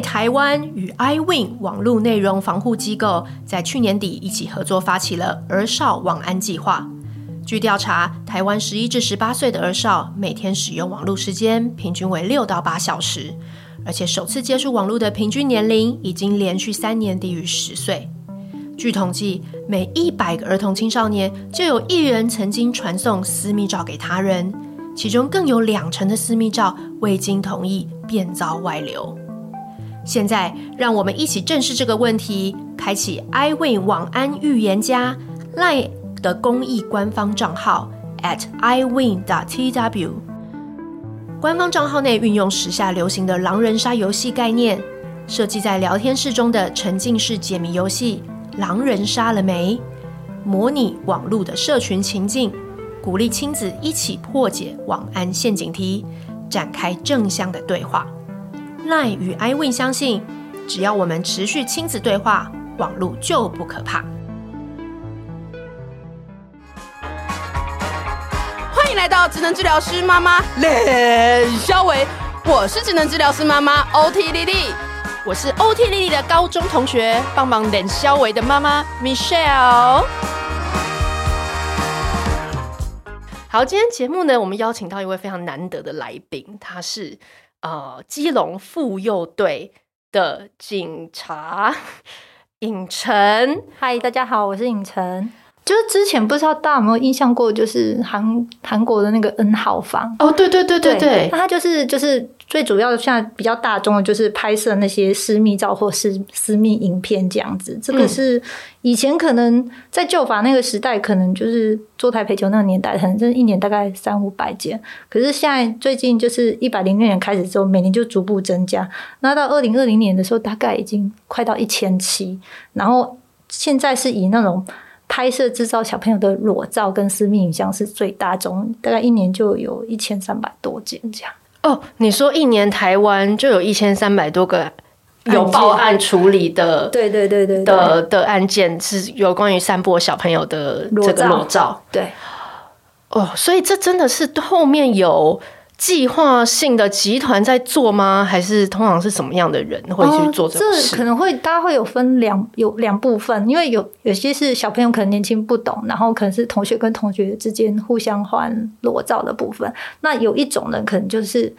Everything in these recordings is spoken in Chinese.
台湾与 iWin 网络内容防护机构在去年底一起合作发起了儿少网安计划。据调查，台湾十一至十八岁的儿少每天使用网络时间平均为六到八小时，而且首次接触网络的平均年龄已经连续三年低于十岁。据统计，每一百个儿童青少年就有一人曾经传送私密照给他人，其中更有两成的私密照未经同意便遭外流。现在，让我们一起正视这个问题，开启 iWin 网安预言家 Line 的公益官方账号 at iwin.tw。官方账号内运用时下流行的狼人杀游戏概念，设计在聊天室中的沉浸式解谜游戏“狼人杀了没”，模拟网络的社群情境，鼓励亲子一起破解网安陷阱题，展开正向的对话。Line 与 iWin 相信，只要我们持续亲子对话，网络就不可怕。欢迎来到职能治疗师妈妈练肖维，我是职能治疗师妈妈 OT 丽丽，我是 OT 丽丽的高中同学，帮忙练肖维的妈妈 Michelle。好，今天节目呢，我们邀请到一位非常难得的来宾，他是。呃，基隆妇幼队的警察尹晨，嗨，大家好，我是尹晨。就是之前不知道大家有没有印象过，就是韩韩国的那个 N 号房哦，对对对对对，那他就是就是最主要的，现在比较大众的，就是拍摄那些私密照或私私密影片这样子。这个是以前可能在旧法那个时代，可能就是坐台陪酒那个年代，可能就是一年大概三五百件。可是现在最近就是一百零六年开始之后，每年就逐步增加。那到二零二零年的时候，大概已经快到一千七。然后现在是以那种。拍摄制造小朋友的裸照跟私密影像是最大宗，大概一年就有一千三百多件这样。哦，你说一年台湾就有一千三百多个有报案处理的，对对对对的的案件是有关于散播小朋友的这个裸照，对。哦，所以这真的是后面有。计划性的集团在做吗？还是通常是什么样的人会去做这这可能会大家会有分两有两部分，因为有有些是小朋友可能年轻不懂，然后可能是同学跟同学之间互相换裸照的部分。那有一种人可能就是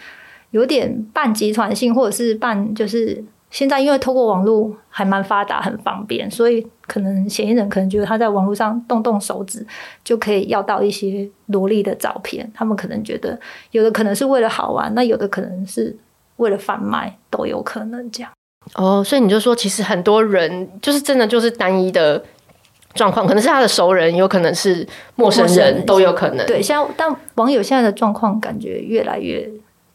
有点半集团性，或者是半就是。现在因为透过网络还蛮发达，很方便，所以可能嫌疑人可能觉得他在网络上动动手指就可以要到一些萝莉的照片。他们可能觉得有的可能是为了好玩，那有的可能是为了贩卖，都有可能这样。哦，所以你就说，其实很多人就是真的就是单一的状况，可能是他的熟人，有可能是陌生人，都有可能。对，现在但网友现在的状况感觉越来越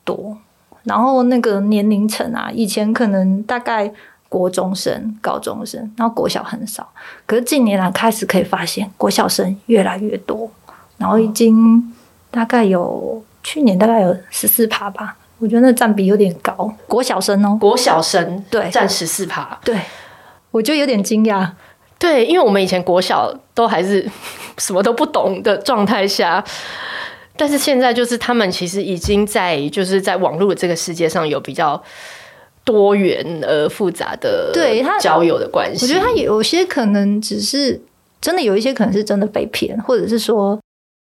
多。然后那个年龄层啊，以前可能大概国中生、高中生，然后国小很少。可是近年来开始可以发现，国小生越来越多，然后已经大概有去年大概有十四趴吧，我觉得那占比有点高。国小生哦，国小生对占十四趴，对，我就有点惊讶。对，因为我们以前国小都还是 什么都不懂的状态下。但是现在就是他们其实已经在就是在网络这个世界上有比较多元而复杂的对他交友的关系。我觉得他有些可能只是真的有一些可能是真的被骗，或者是说，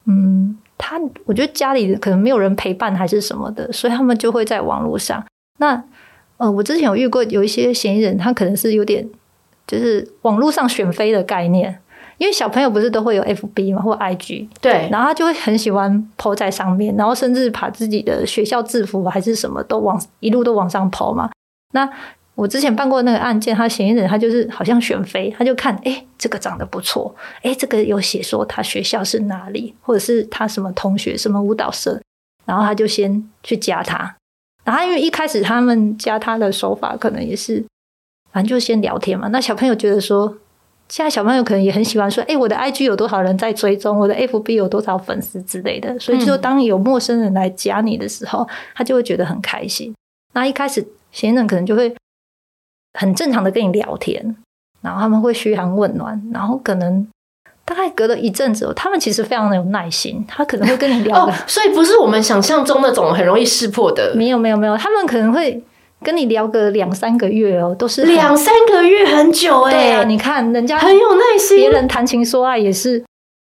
嗯，他我觉得家里可能没有人陪伴还是什么的，所以他们就会在网络上。那呃，我之前有遇过有一些嫌疑人，他可能是有点就是网络上选妃的概念。因为小朋友不是都会有 FB 嘛，或 IG，对，然后他就会很喜欢 po 在上面，然后甚至把自己的学校制服还是什么都往一路都往上 po 嘛。那我之前办过那个案件，他嫌疑人他就是好像选妃，他就看，哎，这个长得不错，哎，这个有写说他学校是哪里，或者是他什么同学什么舞蹈社，然后他就先去加他。然后因为一开始他们加他的手法可能也是，反正就先聊天嘛。那小朋友觉得说。现在小朋友可能也很喜欢说：“哎、欸，我的 IG 有多少人在追踪，我的 FB 有多少粉丝之类的。”所以，就当有陌生人来加你的时候，嗯、他就会觉得很开心。那一开始，嫌疑人可能就会很正常的跟你聊天，然后他们会嘘寒问暖，然后可能大概隔了一阵子，他们其实非常的有耐心，他可能会跟你聊。哦，所以不是我们想象中那种很容易识破的。没有，没有，没有，他们可能会。跟你聊个两三个月哦，都是两三个月很久哎、欸。对啊，你看人家很有耐心，别人谈情说爱也是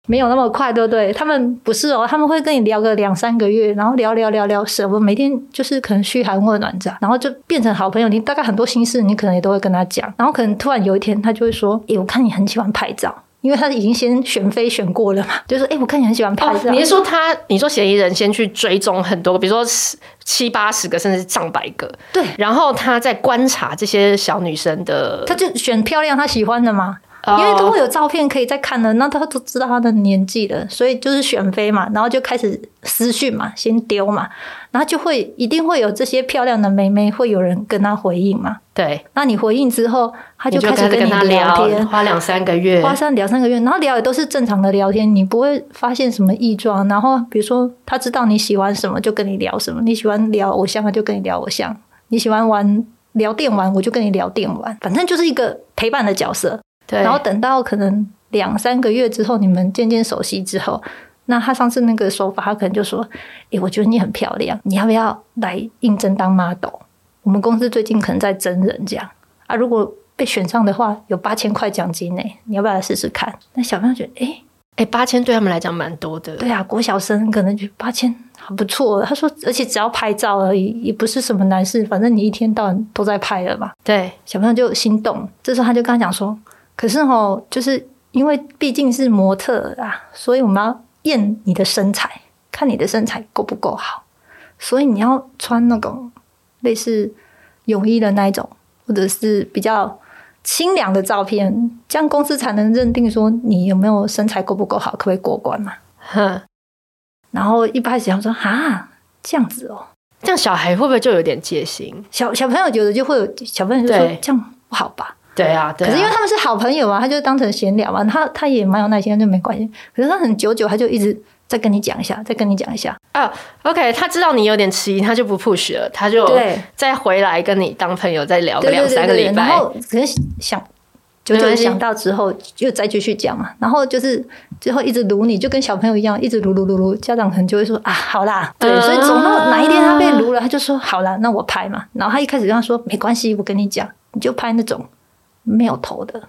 没有那么快，对不对？他们不是哦，他们会跟你聊个两三个月，然后聊聊聊聊什么，每天就是可能嘘寒问暖这样，然后就变成好朋友。你大概很多心事，你可能也都会跟他讲，然后可能突然有一天，他就会说：“诶，我看你很喜欢拍照。”因为他已经先选妃选过了嘛，就是哎、欸，我看你很喜欢拍照。哦、你是说他？你说嫌疑人先去追踪很多个，比如说十七八十个，甚至上百个。对。然后他在观察这些小女生的，他就选漂亮他喜欢的嘛，哦、因为都会有照片可以再看的，那他都知道他的年纪了，所以就是选妃嘛，然后就开始私讯嘛，先丢嘛。然后就会一定会有这些漂亮的妹妹，会有人跟他回应嘛？对。那你回应之后，他就开始跟你聊天，花两三个月，花三两三个月，然后聊也都是正常的聊天，你不会发现什么异状。然后比如说他知道你喜欢什么，就跟你聊什么；你喜欢聊偶像，他就跟你聊偶像；你喜欢玩聊电玩，我就跟你聊电玩。反正就是一个陪伴的角色。对。然后等到可能两三个月之后，你们渐渐熟悉之后。那他上次那个手法，他可能就说：“哎、欸，我觉得你很漂亮，你要不要来应征当 model？我们公司最近可能在征人，这样啊。如果被选上的话，有八千块奖金呢，你要不要来试试看？”那小朋友觉得：“哎、欸、哎，八千对他们来讲蛮多的。”对啊，国小生可能觉得八千很不错。他说：“而且只要拍照而已，也不是什么难事，反正你一天到晚都在拍了嘛。”对，小朋友就心动。这时候他就跟他讲说：“可是哦，就是因为毕竟是模特啊，所以我们要。”验你的身材，看你的身材够不够好，所以你要穿那种类似泳衣的那一种，或者是比较清凉的照片，这样公司才能认定说你有没有身材够不够好，可不可以过关嘛？哼。然后一开始想说啊，这样子哦，这样小孩会不会就有点戒心？小小朋友觉得就会有小朋友就说这样不好吧？对啊，对啊，可是因为他们是好朋友嘛，他就当成闲聊嘛，他他也蛮有耐心，就没关系。可是他很久久，他就一直再跟你讲一下，再跟你讲一下啊。OK，他知道你有点迟疑，他就不 push 了，他就再回来跟你当朋友，再聊个两三个礼拜。然后可是想久久想到之后，又再继续讲嘛。然后就是最后一直撸你，就跟小朋友一样，一直撸撸撸撸。家长可能就会说啊，好啦，对，所以总到哪一天他被撸了，他就说好啦，那我拍嘛。然后他一开始跟他说没关系，我跟你讲，你就拍那种。没有头的，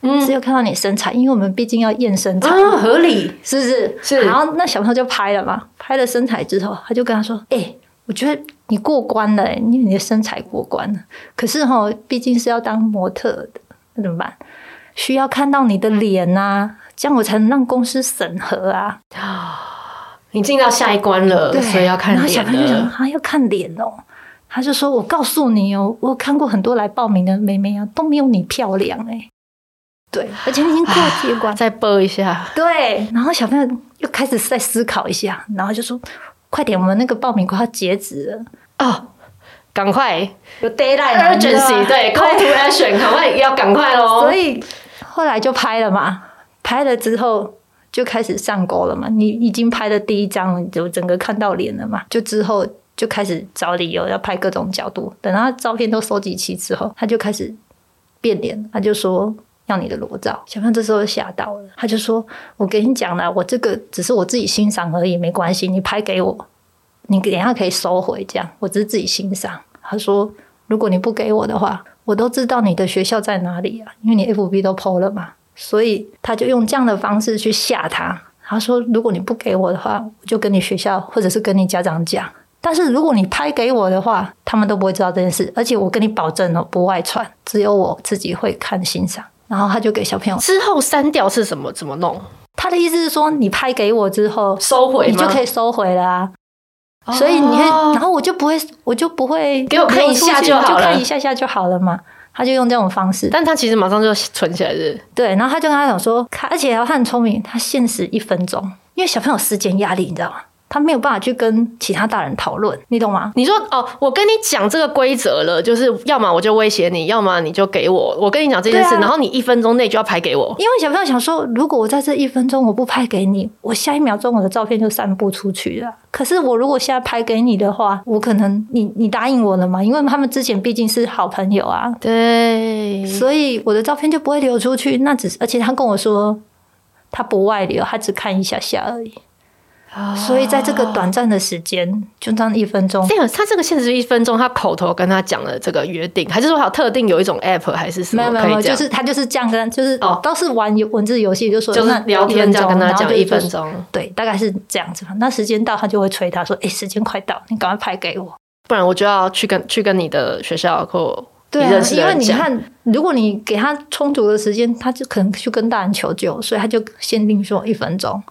嗯，只有看到你身材，因为我们毕竟要验身材，啊，合理是不是？是。然后那小朋友就拍了嘛，拍了身材之后，他就跟他说：“哎、欸，我觉得你过关了，因为你的身材过关了。可是哈，毕竟是要当模特的，那怎么办？需要看到你的脸啊，这样我才能让公司审核啊。啊，你进到下一关了，所以要看脸。然后小朋友就想，啊要看脸哦。”他就说：“我告诉你哦，我看过很多来报名的妹妹啊，都没有你漂亮哎。对，而且你已经过界关，再播一下。对，然后小朋友又开始再思考一下，然后就说：快点，我们那个报名快要截止了哦，赶快有 deadline，urgency，对，call to action，赶快要赶快喽。所以后来就拍了嘛，拍了之后就开始上钩了嘛。你已经拍了第一张，你就整个看到脸了嘛，就之后。”就开始找理由要拍各种角度，等他照片都收集齐之后，他就开始变脸，他就说要你的裸照。小朋友这时候吓到了，他就说：“我跟你讲了，我这个只是我自己欣赏而已，没关系，你拍给我，你等下可以收回，这样我只是自己欣赏。”他说：“如果你不给我的话，我都知道你的学校在哪里啊，因为你 FB 都 PO 了嘛。”所以他就用这样的方式去吓他。他说：“如果你不给我的话，我就跟你学校或者是跟你家长讲。”但是如果你拍给我的话，他们都不会知道这件事，而且我跟你保证哦，不外传，只有我自己会看欣赏。然后他就给小朋友之后删掉是什么？怎么弄？他的意思是说，你拍给我之后收回，你就可以收回了啊。所以你会，然后我就不会，我就不会给我看一下就好了，就看一下下就好了嘛。他就用这种方式，但他其实马上就存起来的。对，然后他就跟他讲说，而且他很聪明，他限时一分钟，因为小朋友时间压力，你知道吗？他没有办法去跟其他大人讨论，你懂吗？你说哦，我跟你讲这个规则了，就是要么我就威胁你，要么你就给我。我跟你讲这件事，啊、然后你一分钟内就要拍给我。因为小朋友想说，如果我在这一分钟我不拍给你，我下一秒钟我的照片就散布出去了。可是我如果现在拍给你的话，我可能你你答应我了嘛？因为他们之前毕竟是好朋友啊，对，所以我的照片就不会流出去。那只是，而且他跟我说他不外流，他只看一下下而已。所以在这个短暂的时间，就这样一分钟。对，他这个限时一分钟，他口头跟他讲了这个约定，还是说好特定有一种 app 还是什么？没有没有，就是他就是这样跟，就是哦，都是玩文字游戏，就说就是聊天这样跟他讲一分钟，对，大概是这样子。那时间到，他就会催他说：“哎，时间快到，你赶快拍给我，不然我就要去跟去跟你的学校或对啊，因为你看，如果你给他充足的时间，他就可能去跟大人求救，所以他就限定说一分钟。”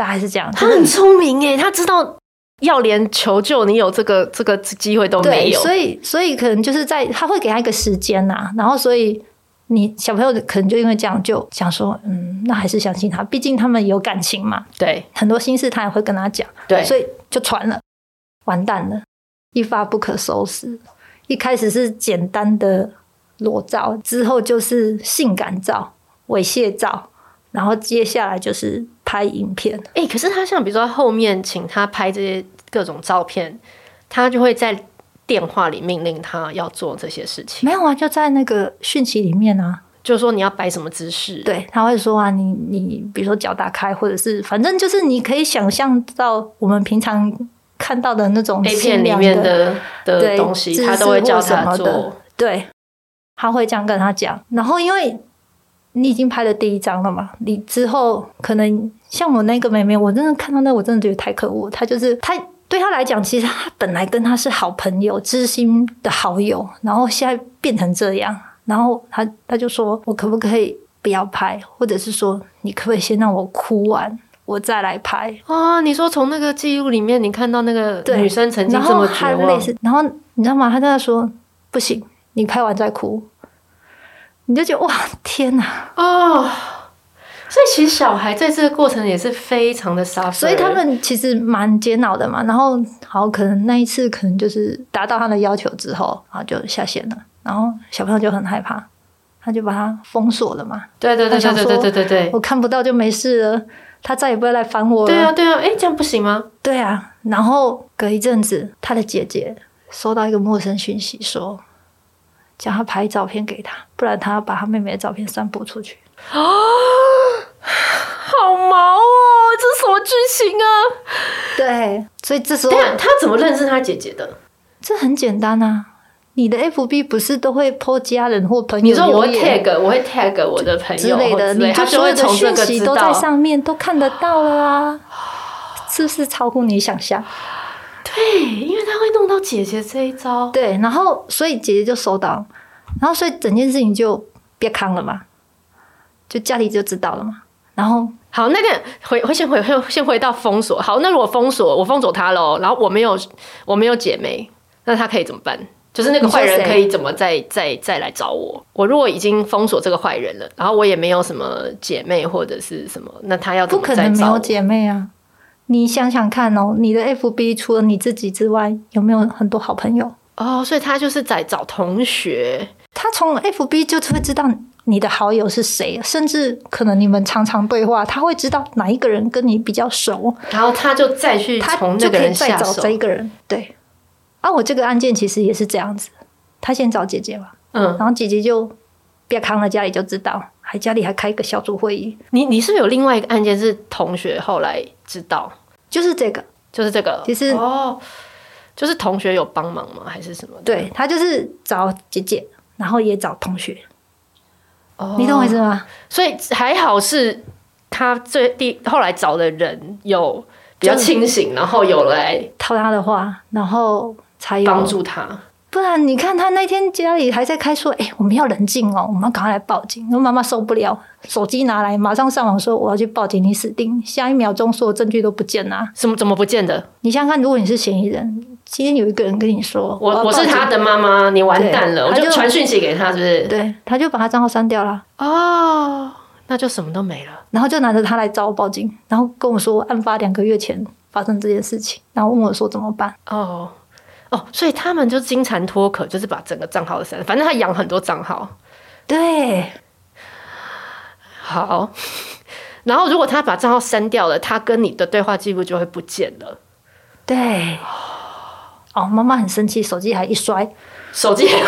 大概是这样，他很聪明哎，他知道要连求救你有这个这个机会都没有，所以所以可能就是在他会给他一个时间呐、啊，然后所以你小朋友可能就因为这样就想说，嗯，那还是相信他，毕竟他们有感情嘛，对，很多心事他也会跟他讲，对，所以就传了，完蛋了，一发不可收拾。一开始是简单的裸照，之后就是性感照、猥亵照，然后接下来就是。拍影片，哎、欸，可是他像比如说后面请他拍这些各种照片，他就会在电话里命令他要做这些事情。没有啊，就在那个讯息里面啊，就是说你要摆什么姿势。对，他会说啊，你你比如说脚打开，或者是反正就是你可以想象到我们平常看到的那种 A 片里面的的东西，他都会教他做。对，他会这样跟他讲。然后因为你已经拍了第一张了嘛，你之后可能。像我那个妹妹，我真的看到那，我真的觉得太可恶。她就是她，对她来讲，其实她本来跟她是好朋友、知心的好友，然后现在变成这样，然后她她就说：“我可不可以不要拍？或者是说，你可不可以先让我哭完，我再来拍？”啊，你说从那个记录里面，你看到那个女生曾经这么绝望，类似，然后你知道吗？她在那说：“不行，你拍完再哭。”你就觉得哇，天哪！哦。所以其实小孩在这个过程也是非常的 suffer，所以他们其实蛮煎熬的嘛。然后好，可能那一次可能就是达到他的要求之后，然后就下线了。然后小朋友就很害怕，他就把他封锁了嘛。对对对对对对对对，我看不到就没事了，他再也不会来烦我了。对啊对啊，哎，这样不行吗？对啊。然后隔一阵子，他的姐姐收到一个陌生讯息，说叫他拍照片给他，不然他要把他妹妹的照片散播出去。啊。好毛哦，这是什么剧情啊？对，所以这时候他怎么认识他姐姐的？这很简单啊，你的 FB 不是都会 po 家人或朋友？你说我会 tag，我会 tag 我的朋友之类的，你就所有的讯息都在上面都看得到了啊，是不是超乎你想象？对，因为他会弄到姐姐这一招。对，然后所以姐姐就收到，然后所以整件事情就别康了嘛，就家里就知道了嘛，然后。好，那个回回先回回先回到封锁。好，那如果封锁我封锁他喽，然后我没有我没有姐妹，那他可以怎么办？就是那个坏人可以怎么再再再来找我？我如果已经封锁这个坏人了，然后我也没有什么姐妹或者是什么，那他要怎么再找我？不可能没有姐妹啊！你想想看哦，你的 FB 除了你自己之外，有没有很多好朋友？哦，所以他就是在找同学，他从 FB 就会知道。你的好友是谁？甚至可能你们常常对话，他会知道哪一个人跟你比较熟，然后他就再去从那个人下手，他就可以再找这一个人。对，啊，我这个案件其实也是这样子，他先找姐姐嘛，嗯，然后姐姐就别扛了，家里就知道，还家里还开一个小组会议。你你是不是有另外一个案件是同学后来知道？就是这个，就是这个，其实哦，就是同学有帮忙吗？还是什么？对，他就是找姐姐，然后也找同学。哦你懂我意思吗？所以还好是他最第后来找的人有比较清醒，然后有来套他的话，然后才有帮助他。不然你看他那天家里还在开说：“哎、欸，我们要冷静哦，我们要赶快来报警。”然后妈妈受不了，手机拿来马上上网说：“我要去报警，你死定！”下一秒钟所有证据都不见了。什么怎么不见的？你想想看，如果你是嫌疑人，今天有一个人跟你说：“我我，我是他的妈妈，你完蛋了。”我就传讯息给他，是不是？对，他就把他账号删掉了。哦，那就什么都没了。然后就拿着他来找我报警，然后跟我说案发两个月前发生这件事情，然后问我说怎么办？哦。哦，所以他们就金蝉脱壳，就是把整个账号都删。反正他养很多账号，对，好。然后如果他把账号删掉了，他跟你的对话记录就会不见了。对，哦，妈妈很生气，手机还一摔，手机连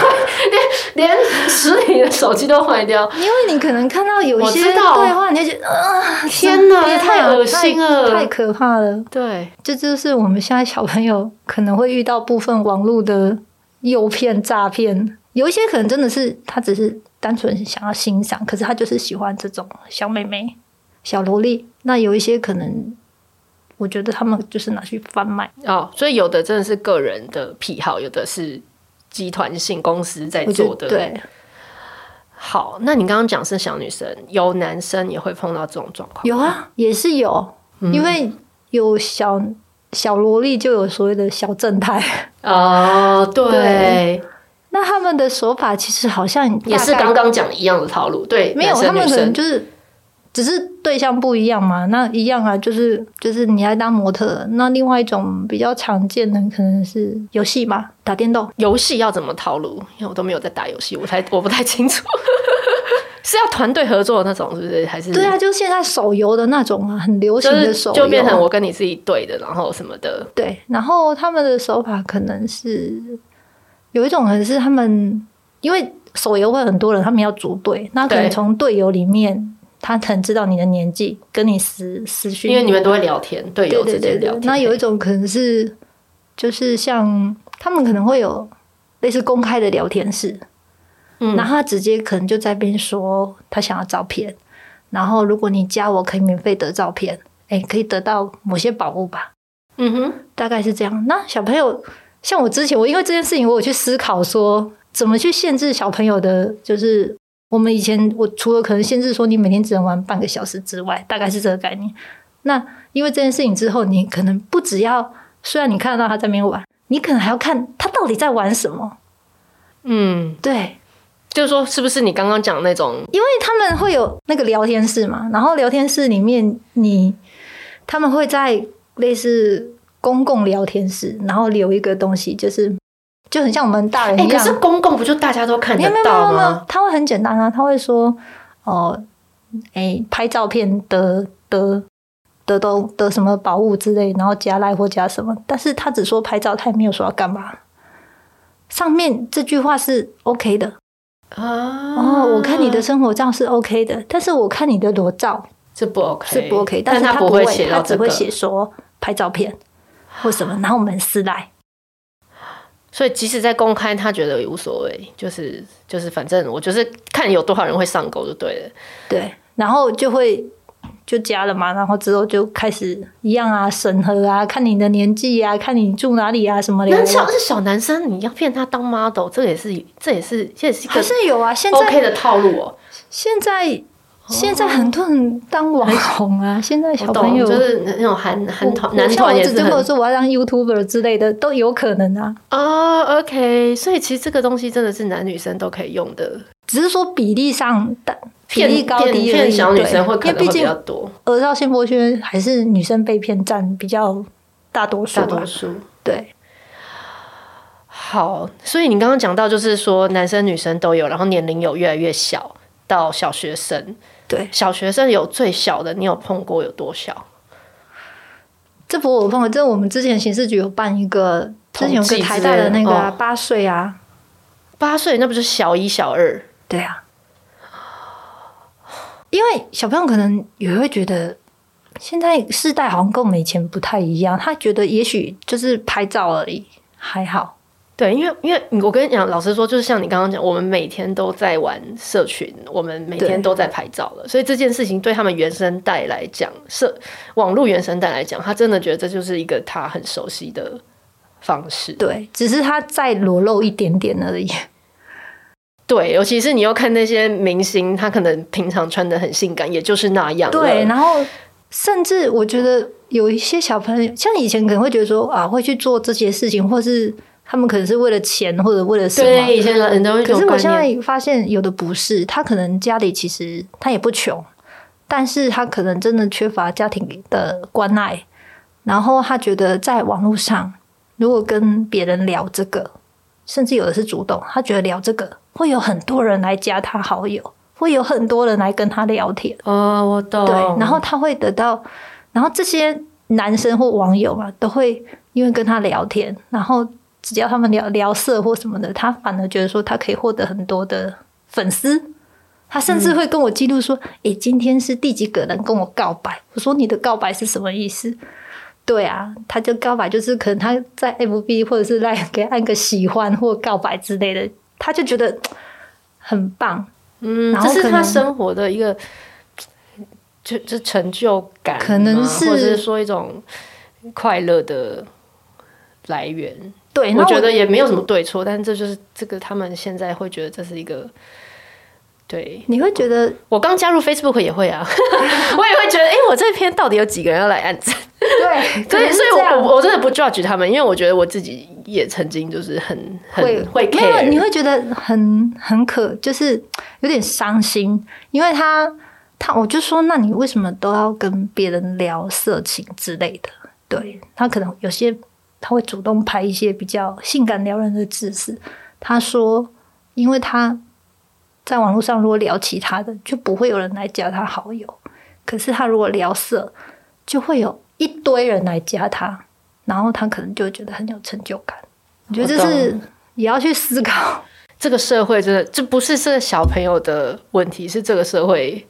连实体的手机都坏掉。因为你可能看到有一些对话，你就觉得啊，天哪，也太恶心了，太可怕了。对，这就是我们现在小朋友可能会遇到部分网络的诱骗诈骗。有一些可能真的是他只是单纯想要欣赏，可是他就是喜欢这种小妹妹、小萝莉。那有一些可能。我觉得他们就是拿去贩卖哦，所以有的真的是个人的癖好，有的是集团性公司在做的。对，好，那你刚刚讲是小女生，有男生也会碰到这种状况？有啊，也是有，嗯、因为有小小萝莉，就有所谓的小正太 哦对。对，那他们的手法其实好像也是刚刚讲一样的套路。对，没有，他们可能就是。只是对象不一样嘛，那一样啊，就是就是你来当模特。那另外一种比较常见的可能是游戏嘛，打电动。游戏要怎么套路？因为我都没有在打游戏，我才 我不太清楚。是要团队合作的那种，是不是？还是对啊，就是现在手游的那种啊，很流行的手游，就变成我跟你自己对的，然后什么的。对，然后他们的手法可能是有一种，可能是他们因为手游会很多人，他们要组队，那可能从队友里面。他可能知道你的年纪，跟你私私讯，因为你们都会聊天，队友之间聊天。那有一种可能是，就是像他们可能会有类似公开的聊天室，嗯，然后他直接可能就在边说他想要照片，然后如果你加我，可以免费得照片，哎，可以得到某些宝物吧，嗯哼，大概是这样。那小朋友像我之前，我因为这件事情，我有去思考说，怎么去限制小朋友的，就是。我们以前，我除了可能限制说你每天只能玩半个小时之外，大概是这个概念。那因为这件事情之后，你可能不只要，虽然你看得到他在那边玩，你可能还要看他到底在玩什么。嗯，对，就是说，是不是你刚刚讲的那种？因为他们会有那个聊天室嘛，然后聊天室里面你，你他们会在类似公共聊天室，然后留一个东西，就是。就很像我们大人一样，欸、可是公共不就大家都看得到吗？他会很简单啊，他会说哦，哎、欸，拍照片得得得都得什么宝物之类，然后加赖或加什么，但是他只说拍照，他也没有说要干嘛。上面这句话是 OK 的啊，哦，我看你的生活照是 OK 的，但是我看你的裸照是不 OK，是不 OK，但是他不会写，他只会写说拍照片或什么，然后我们私赖。所以即使在公开，他觉得也无所谓，就是就是反正我就是看有多少人会上钩就对了。对，然后就会就加了嘛，然后之后就开始一样啊，审核啊，看你的年纪啊，看你住哪里啊什么的。那像是小男生，你要骗他当 model，这也是这也是这也是还是有啊，现在 OK 的套路哦。现在。现在很多人当网红啊，现在小朋友就是那种韩韩团男团也是，或者说我要当 YouTuber 之类的都有可能啊。哦、oh,，OK，所以其实这个东西真的是男女生都可以用的，只是说比例上的比例高低而已。小女生会可能会比较多，而到性剥削还是女生被骗占比较大多数。大多数对。好，所以你刚刚讲到就是说男生女生都有，然后年龄有越来越小到小学生。对，小学生有最小的，你有碰过有多小？这不我碰过，这我们之前刑事局有办一个，之前有个台大的那个八岁啊，八岁、那不是小一、小二？对啊，因为小朋友可能也会觉得，现在世代好像跟我们以前不太一样，他觉得也许就是拍照而已，还好。对，因为因为我跟你讲，老实说，就是像你刚刚讲，我们每天都在玩社群，我们每天都在拍照了，所以这件事情对他们原生代来讲，社网络原生代来讲，他真的觉得这就是一个他很熟悉的方式。对，只是他再裸露一点点而已。对，尤其是你要看那些明星，他可能平常穿的很性感，也就是那样。对，然后甚至我觉得有一些小朋友，像以前可能会觉得说啊，会去做这些事情，或是。他们可能是为了钱或者为了什么？对，以前人都会。可是我现在发现，有的不是。他可能家里其实他也不穷，但是他可能真的缺乏家庭的关爱。然后他觉得在网络上，如果跟别人聊这个，甚至有的是主动，他觉得聊这个会有很多人来加他好友，会有很多人来跟他聊天。哦，我懂。对，然后他会得到，然后这些男生或网友嘛，都会因为跟他聊天，然后。只要他们聊聊色或什么的，他反而觉得说他可以获得很多的粉丝。他甚至会跟我记录说：“诶、嗯欸，今天是第几个人跟我告白？”我说：“你的告白是什么意思？”对啊，他就告白就是可能他在 FB 或者是来给按个喜欢或告白之类的，他就觉得很棒。嗯，这是他生活的一个就就成就感，可能是或者是说一种快乐的来源。对，我觉得也没有什么对错，但是这就是这个他们现在会觉得这是一个。对，你会觉得我刚加入 Facebook 也会啊，我也会觉得，哎、欸，我这篇到底有几个人要来按赞？对，所以，所以我我真的不 judge 他们，因为我觉得我自己也曾经就是很很会，会 care，你会觉得很很可，就是有点伤心，因为他他，我就说，那你为什么都要跟别人聊色情之类的？对，他可能有些他会主动拍一些比较性感撩人的姿势，他说，因为他。在网络上，如果聊其他的，就不会有人来加他好友。可是他如果聊色，就会有一堆人来加他，然后他可能就觉得很有成就感。我觉得这是也要去思考。这个社会真的，这不是这个小朋友的问题，是这个社会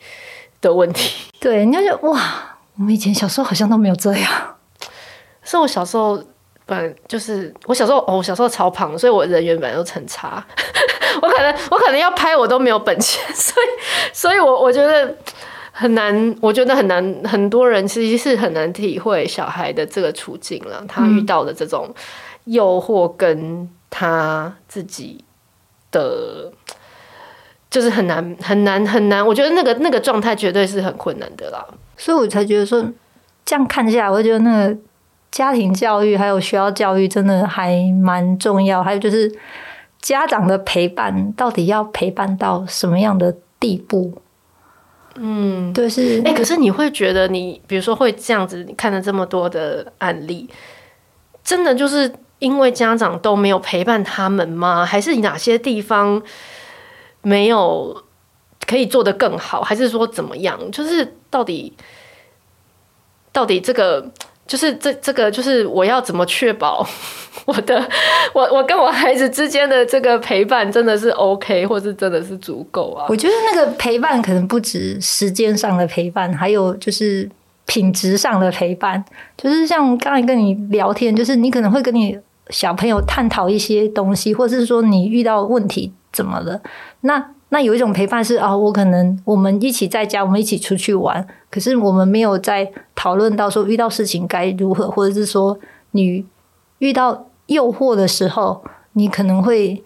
的问题。对，你要觉得哇，我们以前小时候好像都没有这样。是我小时候。本就是我小时候哦，我小时候超胖，所以我人缘本来就很差。我可能我可能要拍我都没有本钱，所以所以我我觉得很难，我觉得很难。很多人其实是很难体会小孩的这个处境了，他遇到的这种诱惑跟他自己的，就是很难很难很难。我觉得那个那个状态绝对是很困难的啦，所以我才觉得说这样看下来，我觉得那个。家庭教育还有学校教育真的还蛮重要，还有就是家长的陪伴，到底要陪伴到什么样的地步？嗯，对，是。哎、欸，可是你会觉得你，你比如说会这样子，你看了这么多的案例，真的就是因为家长都没有陪伴他们吗？还是哪些地方没有可以做得更好？还是说怎么样？就是到底到底这个？就是这这个，就是我要怎么确保 我的我我跟我孩子之间的这个陪伴真的是 OK，或是真的是足够啊？我觉得那个陪伴可能不止时间上的陪伴，还有就是品质上的陪伴。就是像刚才跟你聊天，就是你可能会跟你小朋友探讨一些东西，或是说你遇到问题怎么了，那。那有一种陪伴是啊，我可能我们一起在家，我们一起出去玩，可是我们没有在讨论到说遇到事情该如何，或者是说你遇到诱惑的时候，你可能会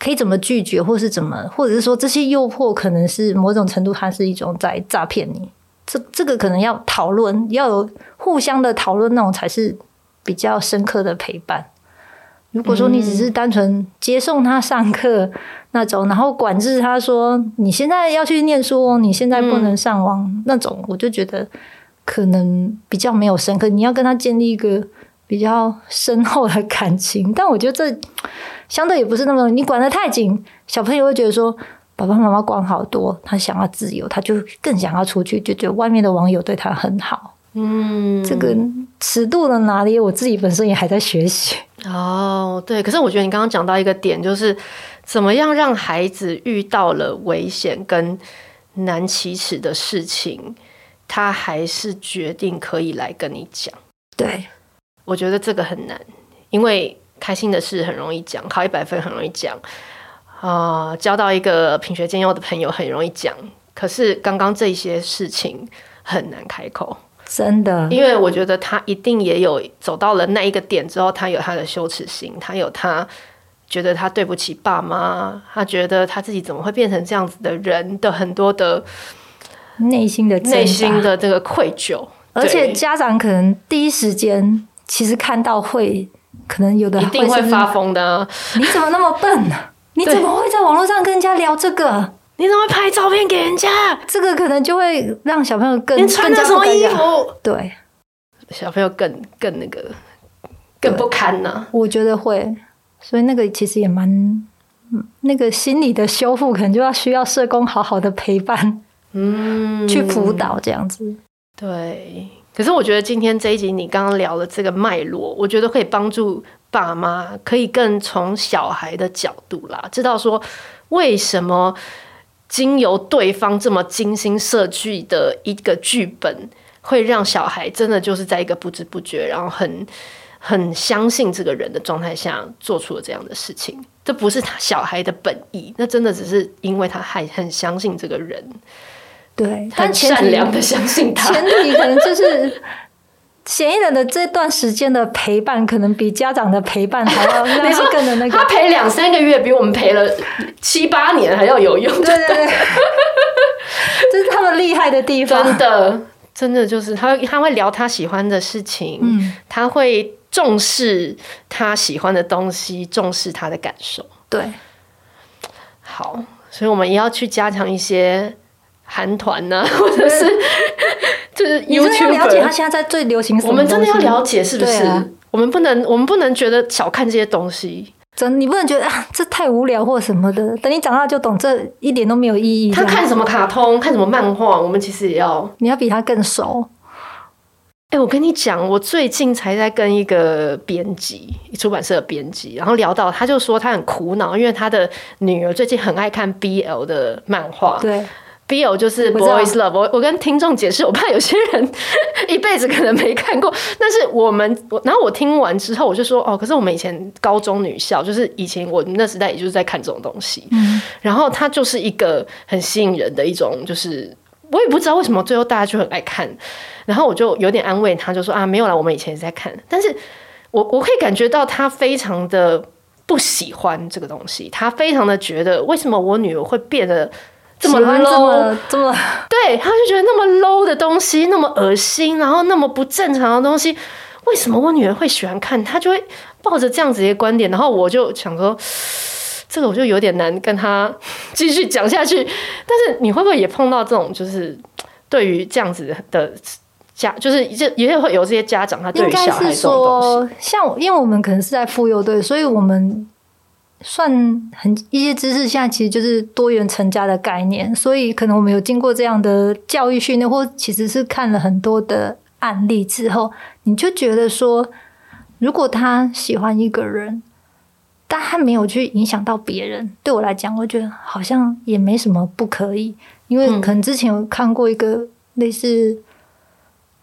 可以怎么拒绝，或是怎么，或者是说这些诱惑可能是某种程度它是一种在诈骗你，这这个可能要讨论，要有互相的讨论，那种才是比较深刻的陪伴。如果说你只是单纯接送他上课那种，然后管制他说你现在要去念书哦，你现在不能上网那种，我就觉得可能比较没有深刻。你要跟他建立一个比较深厚的感情，但我觉得这相对也不是那么，你管得太紧，小朋友会觉得说爸爸妈妈管好多，他想要自由，他就更想要出去，就觉得外面的网友对他很好。嗯，这个尺度的拿捏，我自己本身也还在学习。哦，对，可是我觉得你刚刚讲到一个点，就是怎么样让孩子遇到了危险跟难启齿的事情，他还是决定可以来跟你讲。对，我觉得这个很难，因为开心的事很容易讲，考一百分很容易讲，啊、呃，交到一个品学兼优的朋友很容易讲，可是刚刚这些事情很难开口。真的，因为我觉得他一定也有走到了那一个点之后，他有他的羞耻心，他有他觉得他对不起爸妈，他觉得他自己怎么会变成这样子的人的很多的内心的内心的这个愧疚，而且家长可能第一时间其实看到会可能有的一定会发疯的啊，你怎么那么笨呢？你怎么会在网络上跟人家聊这个？你怎么会拍照片给人家？这个可能就会让小朋友更你穿的什么衣服？对，小朋友更更那个更不堪呢、啊。我觉得会，所以那个其实也蛮，那个心理的修复可能就要需要社工好好的陪伴，嗯，去辅导这样子。对，可是我觉得今天这一集你刚刚聊的这个脉络，我觉得可以帮助爸妈可以更从小孩的角度啦，知道说为什么经由对方这么精心设计的一个剧本，会让小孩真的就是在一个不知不觉，然后很很相信这个人的状态下做出了这样的事情。这不是他小孩的本意，那真的只是因为他还很相信这个人，对，很善良的相信他。前提可能就是。嫌疑人的这段时间的陪伴，可能比家长的陪伴还要 那是更的那个。他陪两三个月，比我们陪了七八年还要有用。对对对，这是他们厉害的地方。真的，真的就是他他会聊他喜欢的事情，嗯，他会重视他喜欢的东西，重视他的感受。对，好，所以我们也要去加强一些韩团呢，或者是。就是 YouTuber 了解他现在在最流行什么？我们真的要了解，是不是？啊、我们不能，我们不能觉得小看这些东西。真，你不能觉得啊，这太无聊或什么的。等你长大就懂，这一点都没有意义。他看什么卡通，看什么漫画，我们其实也要，你要比他更熟。哎、欸，我跟你讲，我最近才在跟一个编辑，出版社的编辑，然后聊到，他就说他很苦恼，因为他的女儿最近很爱看 BL 的漫画。对。BL 就是 boys love，我我跟听众解释，我怕有些人 一辈子可能没看过。但是我们，我然后我听完之后，我就说哦，可是我们以前高中女校，就是以前我那时代，也就是在看这种东西。嗯，然后它就是一个很吸引人的一种，就是我也不知道为什么最后大家就很爱看。然后我就有点安慰他，就说啊，没有啦，我们以前也在看。但是我我可以感觉到他非常的不喜欢这个东西，他非常的觉得为什么我女儿会变得。这么 low，这么，这么对，他就觉得那么 low 的东西，那么恶心，然后那么不正常的东西，为什么我女儿会喜欢看？他就会抱着这样子一个观点，然后我就想说，这个我就有点难跟他 继续讲下去。但是你会不会也碰到这种，就是对于这样子的家，就是这也会有这些家长，他对于小孩这种东西，像因为我们可能是在妇幼队，所以我们。算很一些知识，现在其实就是多元成家的概念，所以可能我们有经过这样的教育训练，或其实是看了很多的案例之后，你就觉得说，如果他喜欢一个人，但他没有去影响到别人，对我来讲，我觉得好像也没什么不可以，因为可能之前有看过一个类似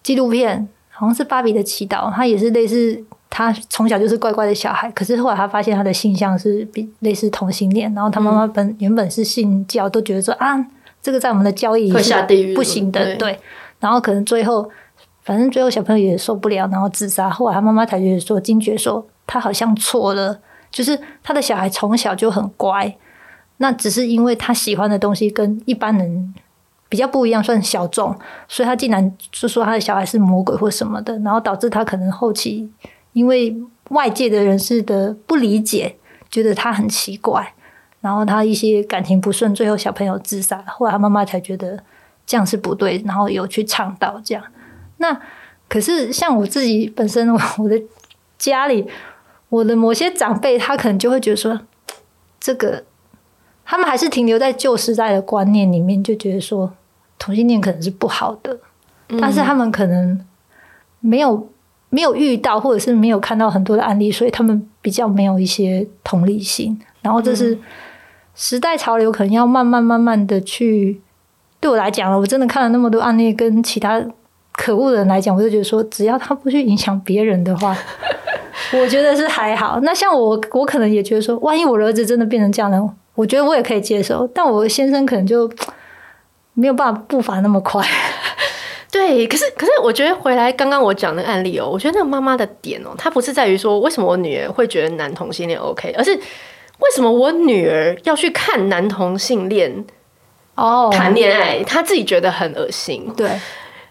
纪录片，好像是《芭比的祈祷》，它也是类似。他从小就是乖乖的小孩，可是后来他发现他的性向是比类似同性恋，然后他妈妈本原本是信教，都觉得说啊，这个在我们的教义不行的，对。然后可能最后，反正最后小朋友也受不了，然后自杀。后来他妈妈才觉得说，惊觉说他好像错了，就是他的小孩从小就很乖，那只是因为他喜欢的东西跟一般人比较不一样，算小众，所以他竟然就说他的小孩是魔鬼或什么的，然后导致他可能后期。因为外界的人士的不理解，觉得他很奇怪，然后他一些感情不顺，最后小朋友自杀，后来他妈妈才觉得这样是不对，然后有去倡导这样。那可是像我自己本身，我的家里，我的某些长辈，他可能就会觉得说，这个他们还是停留在旧时代的观念里面，就觉得说同性恋可能是不好的，但是他们可能没有。没有遇到，或者是没有看到很多的案例，所以他们比较没有一些同理心。然后这是时代潮流，可能要慢慢慢慢的去。对我来讲了，我真的看了那么多案例，跟其他可恶的人来讲，我就觉得说，只要他不去影响别人的话，我觉得是还好。那像我，我可能也觉得说，万一我儿子真的变成这样呢，我觉得我也可以接受。但我先生可能就没有办法步伐那么快。对，可是可是，我觉得回来刚刚我讲的案例哦，我觉得那个妈妈的点哦，她不是在于说为什么我女儿会觉得男同性恋 OK，而是为什么我女儿要去看男同性恋哦。谈恋爱，她自己觉得很恶心。对，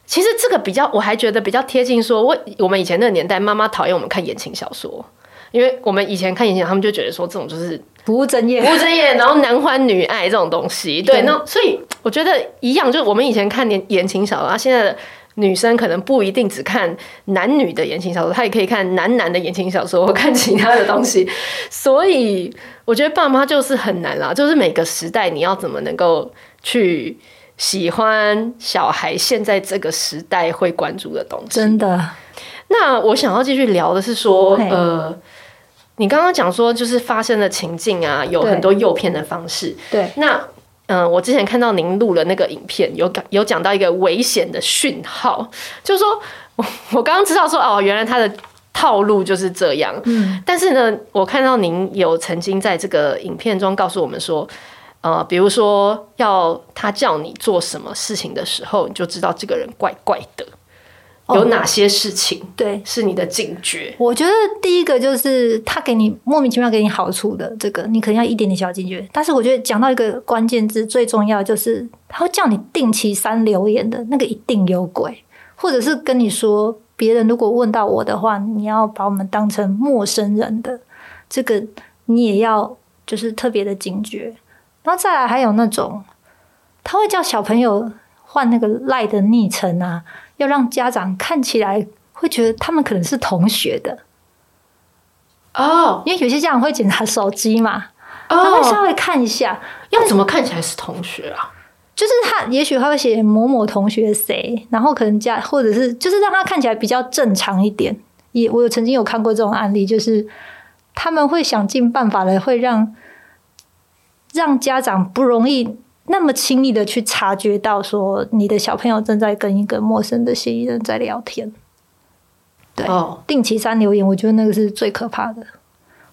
其实这个比较，我还觉得比较贴近说，我我们以前那个年代，妈妈讨厌我们看言情小说，因为我们以前看言情，他们就觉得说这种就是。不务正业，不务正业，然后男欢女爱这种东西，对，那所以我觉得一样，就是我们以前看言言情小说，啊，现在的女生可能不一定只看男女的言情小说，她也可以看男男的言情小说，或看其他的东西。所以我觉得爸妈就是很难啦，就是每个时代你要怎么能够去喜欢小孩现在这个时代会关注的东西。真的。那我想要继续聊的是说，呃。你刚刚讲说，就是发生的情境啊，有很多诱骗的方式。对，那嗯、呃，我之前看到您录了那个影片，有讲有讲到一个危险的讯号，就是说我我刚刚知道说哦，原来他的套路就是这样。嗯，但是呢，我看到您有曾经在这个影片中告诉我们说，呃，比如说要他叫你做什么事情的时候，你就知道这个人怪怪的。有哪些事情？对，是你的警觉。我觉得第一个就是他给你莫名其妙给你好处的这个，你可能要一点点小警觉。但是我觉得讲到一个关键字，最重要就是他会叫你定期删留言的那个一定有鬼，或者是跟你说别人如果问到我的话，你要把我们当成陌生人的这个，你也要就是特别的警觉。然后再来还有那种他会叫小朋友换那个赖的昵称啊。要让家长看起来会觉得他们可能是同学的哦，因为有些家长会检查手机嘛，他会稍微看一下，要怎么看起来是同学啊？就是他也许他会写某某同学谁，然后可能家或者是就是让他看起来比较正常一点。也我有曾经有看过这种案例，就是他们会想尽办法的会让让家长不容易。那么轻易的去察觉到说你的小朋友正在跟一个陌生的嫌疑人在聊天，对，哦、定期删留言，我觉得那个是最可怕的。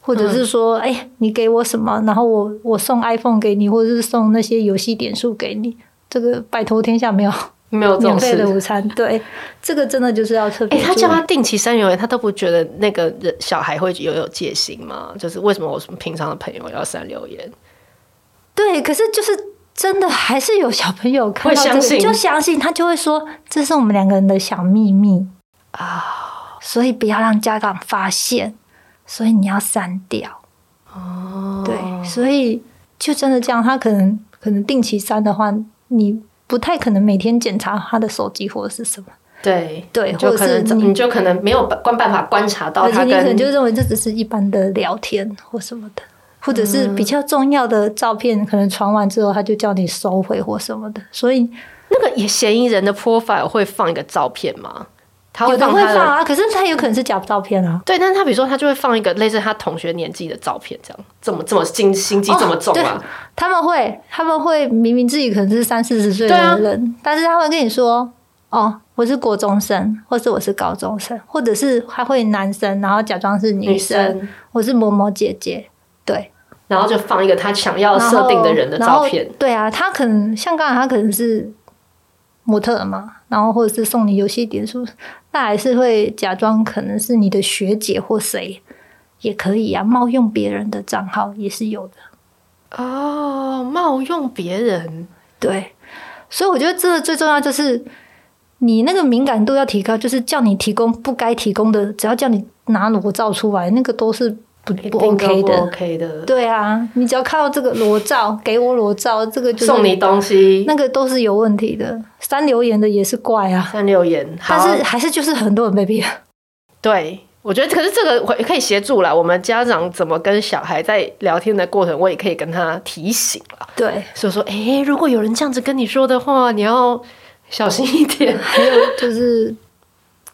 或者是说，哎、嗯欸，你给我什么，然后我我送 iPhone 给你，或者是送那些游戏点数给你，这个拜托天下没有没有 免费的午餐。对，这个真的就是要特别。哎、欸，他叫他定期删留言，他都不觉得那个人小孩会有有戒心吗？就是为什么我什么平常的朋友要删留言？对，可是就是。真的还是有小朋友看到这个会相信，就相信他就会说，这是我们两个人的小秘密啊，所以不要让家长发现，所以你要删掉哦。对，所以就真的这样，他可能可能定期删的话，你不太可能每天检查他的手机或者是什么。对对，或者是你，你就可能没有办办法观察到他，而且你可能就认为这只是一般的聊天或什么的。或者是比较重要的照片，嗯、可能传完之后，他就叫你收回或什么的。所以那个也嫌疑人的 profile 会放一个照片吗？他有的会放啊，可是他有可能是假照片啊。对，但是他比如说他就会放一个类似他同学年纪的照片，这样这么这么心心机这么重啊、哦？他们会他们会明明自己可能是三四十岁的人，啊、但是他会跟你说：“哦，我是国中生，或是我是高中生，或者是他会男生，然后假装是女生，女生我是某某姐姐。”对。然后就放一个他想要设定的人的照片。对啊，他可能像刚才他可能是模特嘛，然后或者是送你游戏点数，那还是会假装可能是你的学姐或谁也可以啊，冒用别人的账号也是有的。哦，冒用别人，对，所以我觉得这个最重要就是你那个敏感度要提高，就是叫你提供不该提供的，只要叫你拿裸照出来，那个都是。不不 OK 的，OK 的，对啊，你只要看到这个裸照，给我裸照，这个就是送你东西，那个都是有问题的。三留言的也是怪啊，三留言，但是还是就是很多人被骗。对，我觉得可是这个也可以协助啦。我们家长怎么跟小孩在聊天的过程，我也可以跟他提醒了。对，所以说，哎、欸，如果有人这样子跟你说的话，你要小心一点。还有就是，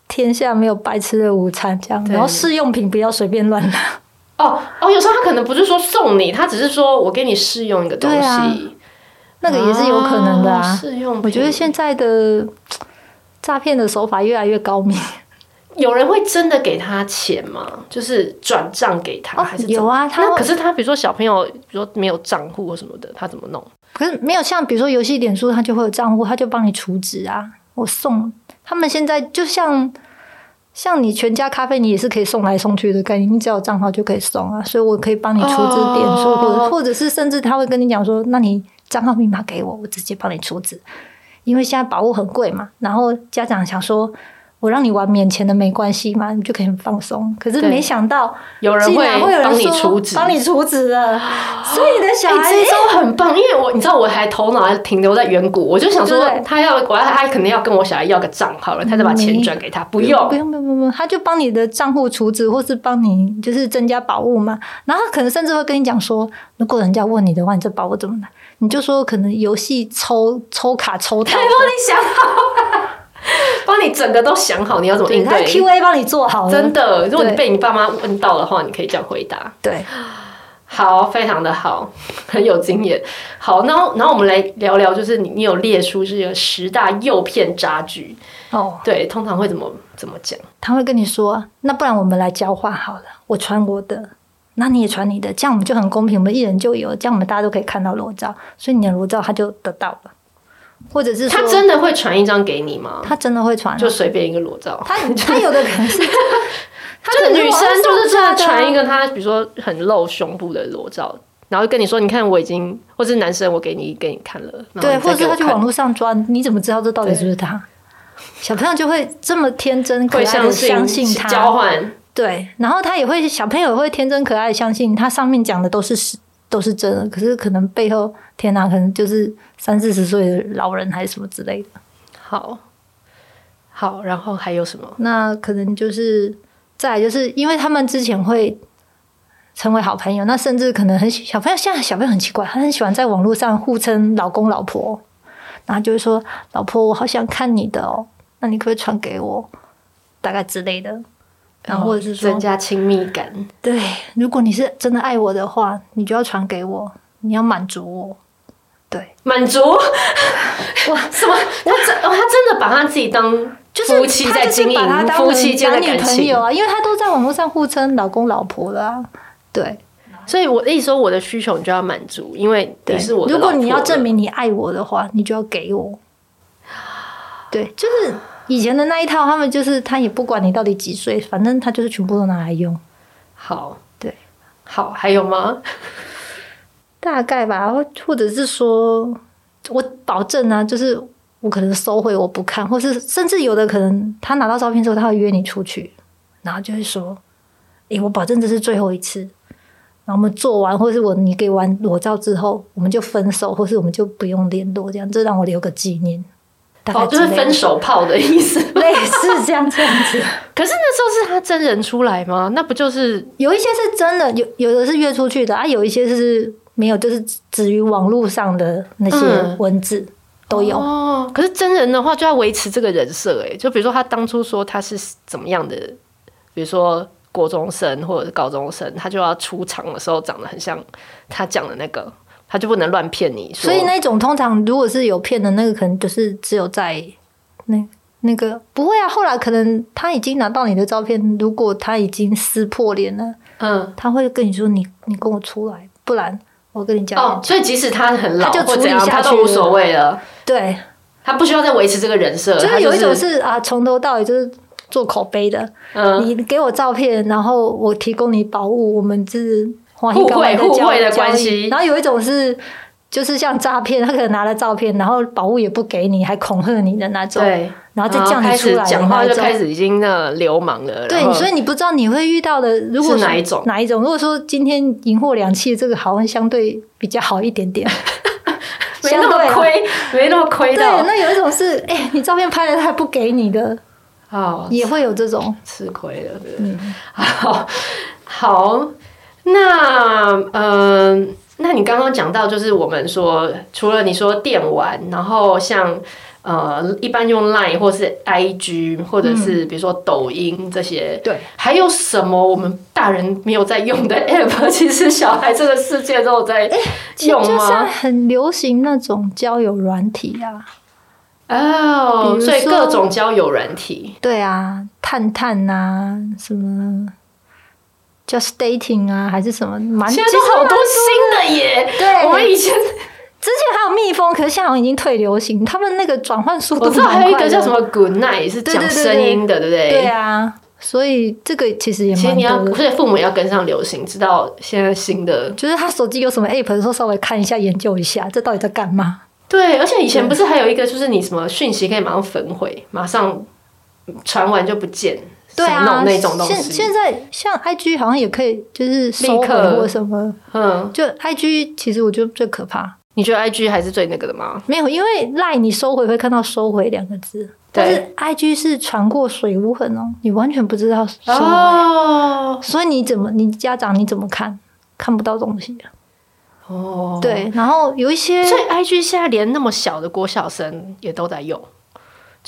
天下没有白吃的午餐，这样，然后试用品不要随便乱拿。哦哦，有时候他可能不是说送你，他只是说我给你试用一个东西，啊、那个也是有可能的啊。试用，我觉得现在的诈骗的手法越来越高明。有人会真的给他钱吗？就是转账给他，哦、还是有啊？他那可是他比如说小朋友，比如说没有账户或什么的，他怎么弄？可是没有像比如说游戏点数，他就会有账户，他就帮你储值啊。我送他们现在就像。像你全家咖啡，你也是可以送来送去的概念，你只要有账号就可以送啊，所以我可以帮你出资点数，或者或者是甚至他会跟你讲说，那你账号密码给我，我直接帮你出资，因为现在宝物很贵嘛，然后家长想说。我让你玩免钱的没关系嘛，你就可以很放松。可是没想到，有人会帮你储值，帮你储值了。所以你的小孩这招很棒，因为我你知道，我还头脑还停留在远古，我就想说，他要我要他肯定要跟我小孩要个账号了，他再把钱转给他，不用不用不用不用，他就帮你的账户储值，或是帮你就是增加宝物嘛。然后可能甚至会跟你讲说，如果人家问你的话，你这宝物怎么来？你就说可能游戏抽抽卡抽到，他帮你想好。帮你整个都想好你要怎么应对。他 Q&A 帮你做好了，真的。如果你被你爸妈问到的话，你可以这样回答。对，好，非常的好，很有经验。好，那然后我们来聊聊，就是你你有列出这个十大诱骗渣局哦。对，通常会怎么怎么讲？他会跟你说，那不然我们来交换好了，我传我的。那你也传你的，这样我们就很公平，我们一人就有，这样我们大家都可以看到裸照，所以你的裸照他就得到了，或者是他真的会传一张给你吗？他真的会传，就随便一个裸照。他他有的可能是，就是女生就是这样传一个他，比如说很露胸部的裸照，然后跟你说，你看我已经，或是男生我给你给你看了，对，或者是他去网络上抓，你怎么知道这到底是不是他？小朋友就会这么天真可爱的相信他交换。对，然后他也会小朋友也会天真可爱，相信他上面讲的都是都是真的。可是可能背后，天哪，可能就是三四十岁的老人还是什么之类的。好，好，然后还有什么？那可能就是再就是因为他们之前会成为好朋友，那甚至可能很小朋友现在小朋友很奇怪，他很喜欢在网络上互称老公老婆，然后就是说老婆，我好想看你的哦，那你可不可以传给我？大概之类的。然后或者是说增加亲密感。对，如果你是真的爱我的话，你就要传给我，你要满足我。对，满足哇？什么？他真哦，他真的把他自己当夫妻在经营，夫妻间的感情啊，因为他都在网络上互称老公老婆了啊。对，所以我的意思说，我的需求你就要满足，因为你是我的。如果你要证明你爱我的话，你就要给我。对，就是。以前的那一套，他们就是他也不管你到底几岁，反正他就是全部都拿来用。好，对，好，还有吗？大概吧，或或者是说，我保证啊，就是我可能收回我不看，或是甚至有的可能他拿到照片之后，他会约你出去，然后就会说：“诶、欸，我保证这是最后一次。”然后我们做完，或是我你给完裸照之后，我们就分手，或是我们就不用联络，这样这让我留个纪念。哦，就是分手炮的意思，类似这样这样子。可是那时候是他真人出来吗？那不就是有一些是真的，有有的是约出去的啊，有一些是没有，就是止于网络上的那些文字、嗯、都有。哦，可是真人的话就要维持这个人设，哎，就比如说他当初说他是怎么样的，比如说国中生或者是高中生，他就要出场的时候长得很像他讲的那个。他就不能乱骗你，所以那种通常如果是有骗的那个，可能就是只有在那那个不会啊。后来可能他已经拿到你的照片，如果他已经撕破脸了，嗯，他会跟你说你你跟我出来，不然我跟你讲。哦，所以即使他很老，他就处理下去，他都无所谓了。对，他不需要再维持这个人设。就是有一种是啊，从头到尾就是做口碑的。嗯，你给我照片，然后我提供你宝物，我们是。互惠互惠的关系，然后有一种是，就是像诈骗，他可能拿了照片，然后宝物也不给你，还恐吓你的那种，对，然后再叫你出来，讲话就开始已经那流氓了。对，所以你不知道你会遇到的，如果是哪一种？哪一种？如果说今天银货两訖，这个好像相对比较好一点点，没那么亏，没那么亏。对，那有一种是，哎、欸，你照片拍了他还不给你的，哦，也会有这种。吃亏的，对，嗯，好，好。那嗯、呃，那你刚刚讲到，就是我们说，除了你说电玩，然后像呃，一般用 Line 或是 IG，或者是比如说抖音这些，对、嗯，还有什么我们大人没有在用的 App？其实小孩这个世界都有在用吗？很流行那种交友软体啊，哦，所以各种交友软体，对啊，探探啊，什么。Just dating 啊，还是什么？蛮现在都好多新的耶。对，我们以前之前还有蜜蜂，可是现在好像已经退流行。他们那个转换速度，我知道还有一个叫什么 Good Night，是讲声音的，对不对？对啊，所以这个其实也蛮。其实你要，所以父母也要跟上流行，知道现在新的。就是他手机有什么 App 的时候，稍微看一下，研究一下，这到底在干嘛？对，而且以前不是还有一个，就是你什么讯息可以马上焚毁，马上传完就不见。对啊，那种东西。现现在像 IG 好像也可以，就是收刻或什么。嗯，就 IG 其实我觉得最可怕。你觉得 IG 还是最那个的吗？没有，因为 Line 你收回会看到“收回”两个字，但是 IG 是传过水无痕哦，你完全不知道收回。哦。所以你怎么，你家长你怎么看？看不到东西。哦。对，然后有一些，所以 IG 现在连那么小的国小生也都在用。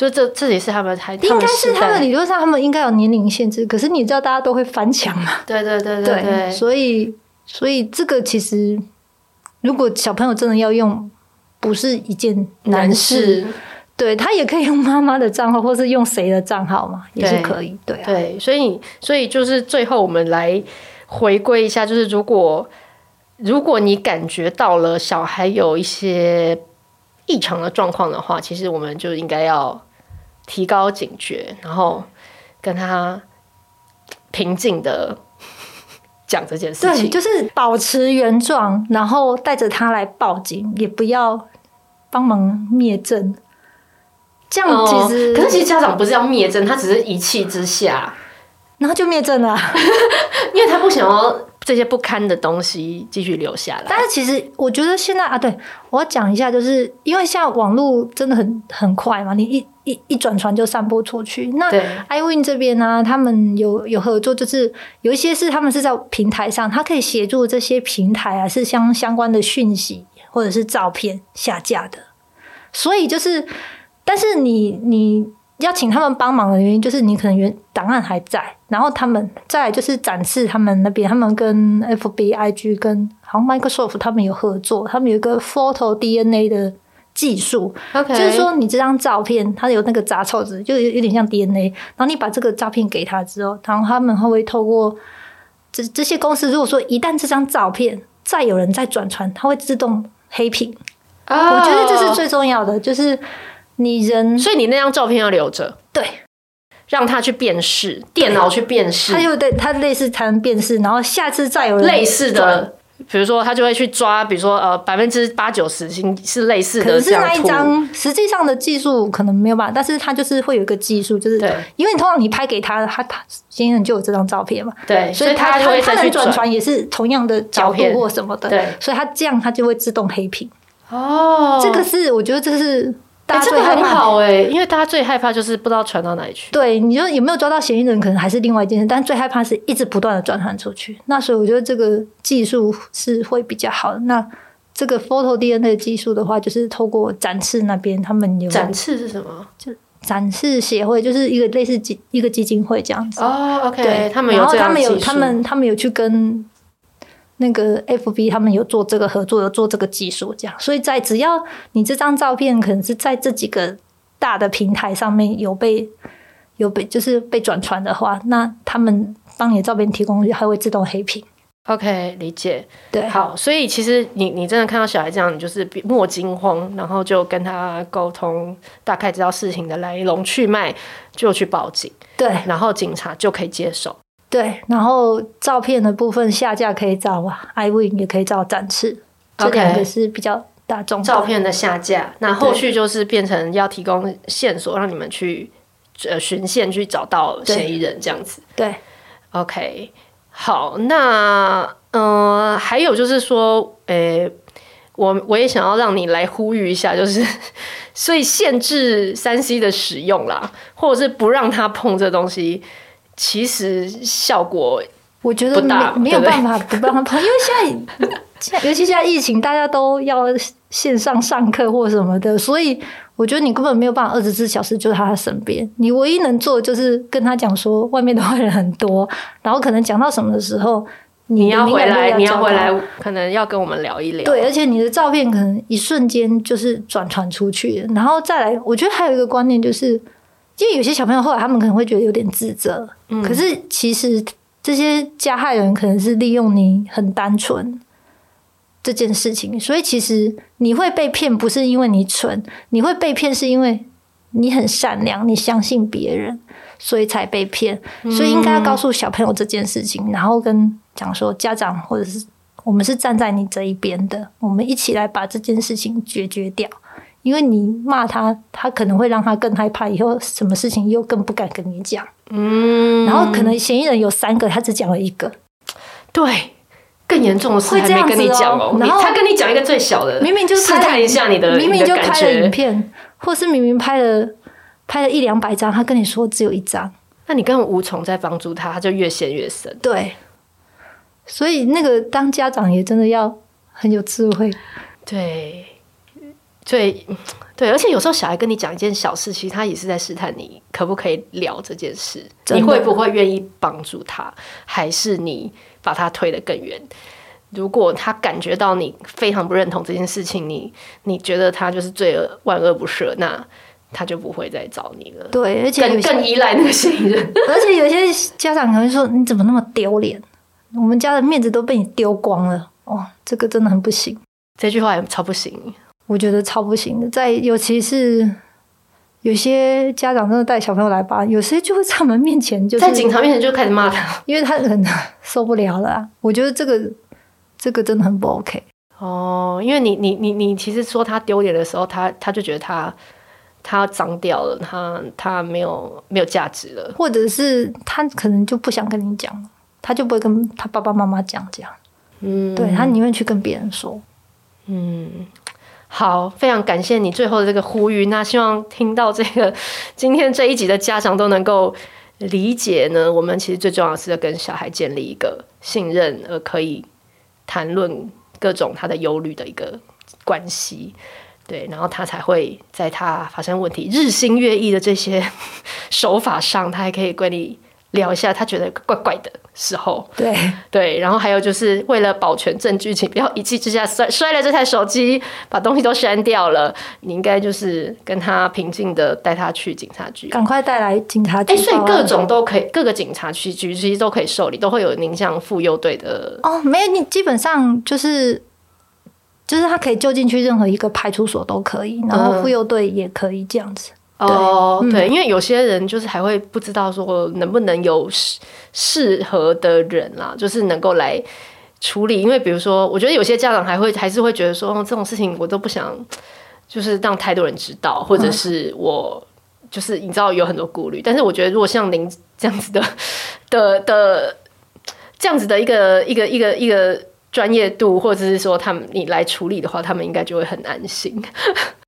就这这也是他们还应该是他们理论上他们应该有年龄限制，可是你知道大家都会翻墙嘛？对对对对对，对，所以所以这个其实如果小朋友真的要用，不是一件难事。对，他也可以用妈妈的账号，或是用谁的账号嘛，也是可以。对，对，啊、对，所以所以就是最后我们来回归一下，就是如果如果你感觉到了小孩有一些异常的状况的话，其实我们就应该要提高警觉，然后跟他平静的讲这件事情。对，就是保持原状，然后带着他来报警，也不要帮忙灭证。这样其实、哦，可是其实家长不是要灭证，他只是一气之下，然后就灭证了，因为他不想要这些不堪的东西继续留下来。但是其实我觉得现在啊，对，我要讲一下，就是因为现在网络真的很很快嘛，你一一一转传就散播出去。那 iWin 这边呢、啊，他们有有合作，就是有一些是他们是在平台上，他可以协助这些平台啊，是相相关的讯息或者是照片下架的，所以就是。但是你你要请他们帮忙的原因，就是你可能原档案还在，然后他们再来就是展示他们那边，他们跟 FB、IG 跟好像 Microsoft 他们有合作，他们有一个 Photo DNA 的技术.就是说你这张照片它有那个杂凑子，就有有点像 DNA，然后你把这个照片给他之后，然后他们会会透过这这些公司，如果说一旦这张照片再有人再转传，它会自动黑屏。Oh. 我觉得这是最重要的，就是。你人，所以你那张照片要留着，对，让他去辨识，电脑去辨识，他就对他类似才能辨识，然后下次再有人类似的，比如说他就会去抓，比如说呃百分之八九十星是类似的，可是那一张实际上的技术可能没有办法，但是他就是会有一个技术，就是对，因为你通常你拍给他，他他先生就有这张照片嘛，对，所以他他他能转传也是同样的角度或什么的，对，所以他这样他就会自动黑屏。哦，这个是我觉得这是。这个很好哎、欸，因为大家最害怕就是不知道传到哪里去。对，你说有没有抓到嫌疑人，可能还是另外一件事，但最害怕是一直不断的转传出去。那所以我觉得这个技术是会比较好的。那这个 Photo DNA 的技术的话，就是透过展翅那边，他们有展翅是什么？就展翅协会，就是一个类似基一个基金会这样子。哦，OK，对，他们有，然后他们有他们他们有去跟。那个 FB 他们有做这个合作，有做这个技术，这样，所以在只要你这张照片可能是在这几个大的平台上面有被有被就是被转传的话，那他们帮你的照片提供还会自动黑屏。OK，理解。对，好，所以其实你你真的看到小孩这样，你就是莫惊慌，然后就跟他沟通，大概知道事情的来龙去脉，就去报警。对，然后警察就可以接手。对，然后照片的部分下架可以找 iWin，也可以找展翅这两个是比较大众。照片的下架，那后续就是变成要提供线索，让你们去呃循线去找到嫌疑人这样子。对，OK，好，那嗯、呃，还有就是说，诶，我我也想要让你来呼吁一下，就是 所以限制三 C 的使用啦，或者是不让他碰这东西。其实效果我觉得没没有办法不让他跑，因为现在尤其现在疫情，大家都要线上上课或什么的，所以我觉得你根本没有办法二十四小时就在他身边。你唯一能做的就是跟他讲说，外面的坏人很多，然后可能讲到什么的时候，你要回来，你要回来，可能要跟我们聊一聊。对，而且你的照片可能一瞬间就是转传出去，然后再来，我觉得还有一个观念就是。因为有些小朋友后来他们可能会觉得有点自责，嗯，可是其实这些加害人可能是利用你很单纯这件事情，所以其实你会被骗不是因为你蠢，你会被骗是因为你很善良，你相信别人，所以才被骗。所以应该要告诉小朋友这件事情，然后跟讲说家长或者是我们是站在你这一边的，我们一起来把这件事情解决掉。因为你骂他，他可能会让他更害怕，以后什么事情又更不敢跟你讲。嗯，然后可能嫌疑人有三个，他只讲了一个。对，更严重的事还没跟你讲哦。然后他跟你讲一个最小的，明明就试探一下你的，明明就拍了影片，或是明明拍了拍了一两百张，他跟你说只有一张，那你根本无从再帮助他，他就越陷越深。对，所以那个当家长也真的要很有智慧。对。对 对，而且有时候小孩跟你讲一件小事，其实他也是在试探你可不可以聊这件事，你会不会愿意帮助他，还是你把他推得更远？如果他感觉到你非常不认同这件事情，你你觉得他就是罪恶万恶不赦，那他就不会再找你了。对，而且更更依赖那个信任。而且有些家长可能说：“你怎么那么丢脸？我们家的面子都被你丢光了。”哦，这个真的很不行。这句话也超不行，我觉得超不行的。在尤其是有些家长真的带小朋友来吧，有些就会在我们面前，就是在警察面前就开始骂他，因为他很受不了了啊。我觉得这个。这个真的很不 OK 哦，因为你你你你其实说他丢脸的时候，他他就觉得他他脏掉了，他他没有没有价值了，或者是他可能就不想跟你讲，他就不会跟他爸爸妈妈讲这样，嗯，对，他宁愿去跟别人说，嗯，好，非常感谢你最后的这个呼吁，那希望听到这个 今天这一集的家长都能够理解呢，我们其实最重要的是要跟小孩建立一个信任，而可以。谈论各种他的忧虑的一个关系，对，然后他才会在他发生问题、日新月异的这些 手法上，他还可以跟你聊一下他觉得怪怪的时候，对对，然后还有就是为了保全证据，请不要一气之下摔摔了这台手机，把东西都删掉了。你应该就是跟他平静的带他去警察局，赶快带来警察局。哎，所以各种都可以，各个警察局局其实都可以受理，都会有您像妇幼队的。哦，没有，你基本上就是就是他可以就近去任何一个派出所都可以，然后妇幼队也可以这样子。嗯哦，对，对，因为有些人就是还会不知道说能不能有适适合的人啦，就是能够来处理。因为比如说，我觉得有些家长还会还是会觉得说，哦，这种事情我都不想，就是让太多人知道，或者是我就是你知道有很多顾虑。但是我觉得，如果像您这样子的的的这样子的一个一个一个一个专业度，或者是说他们你来处理的话，他们应该就会很安心。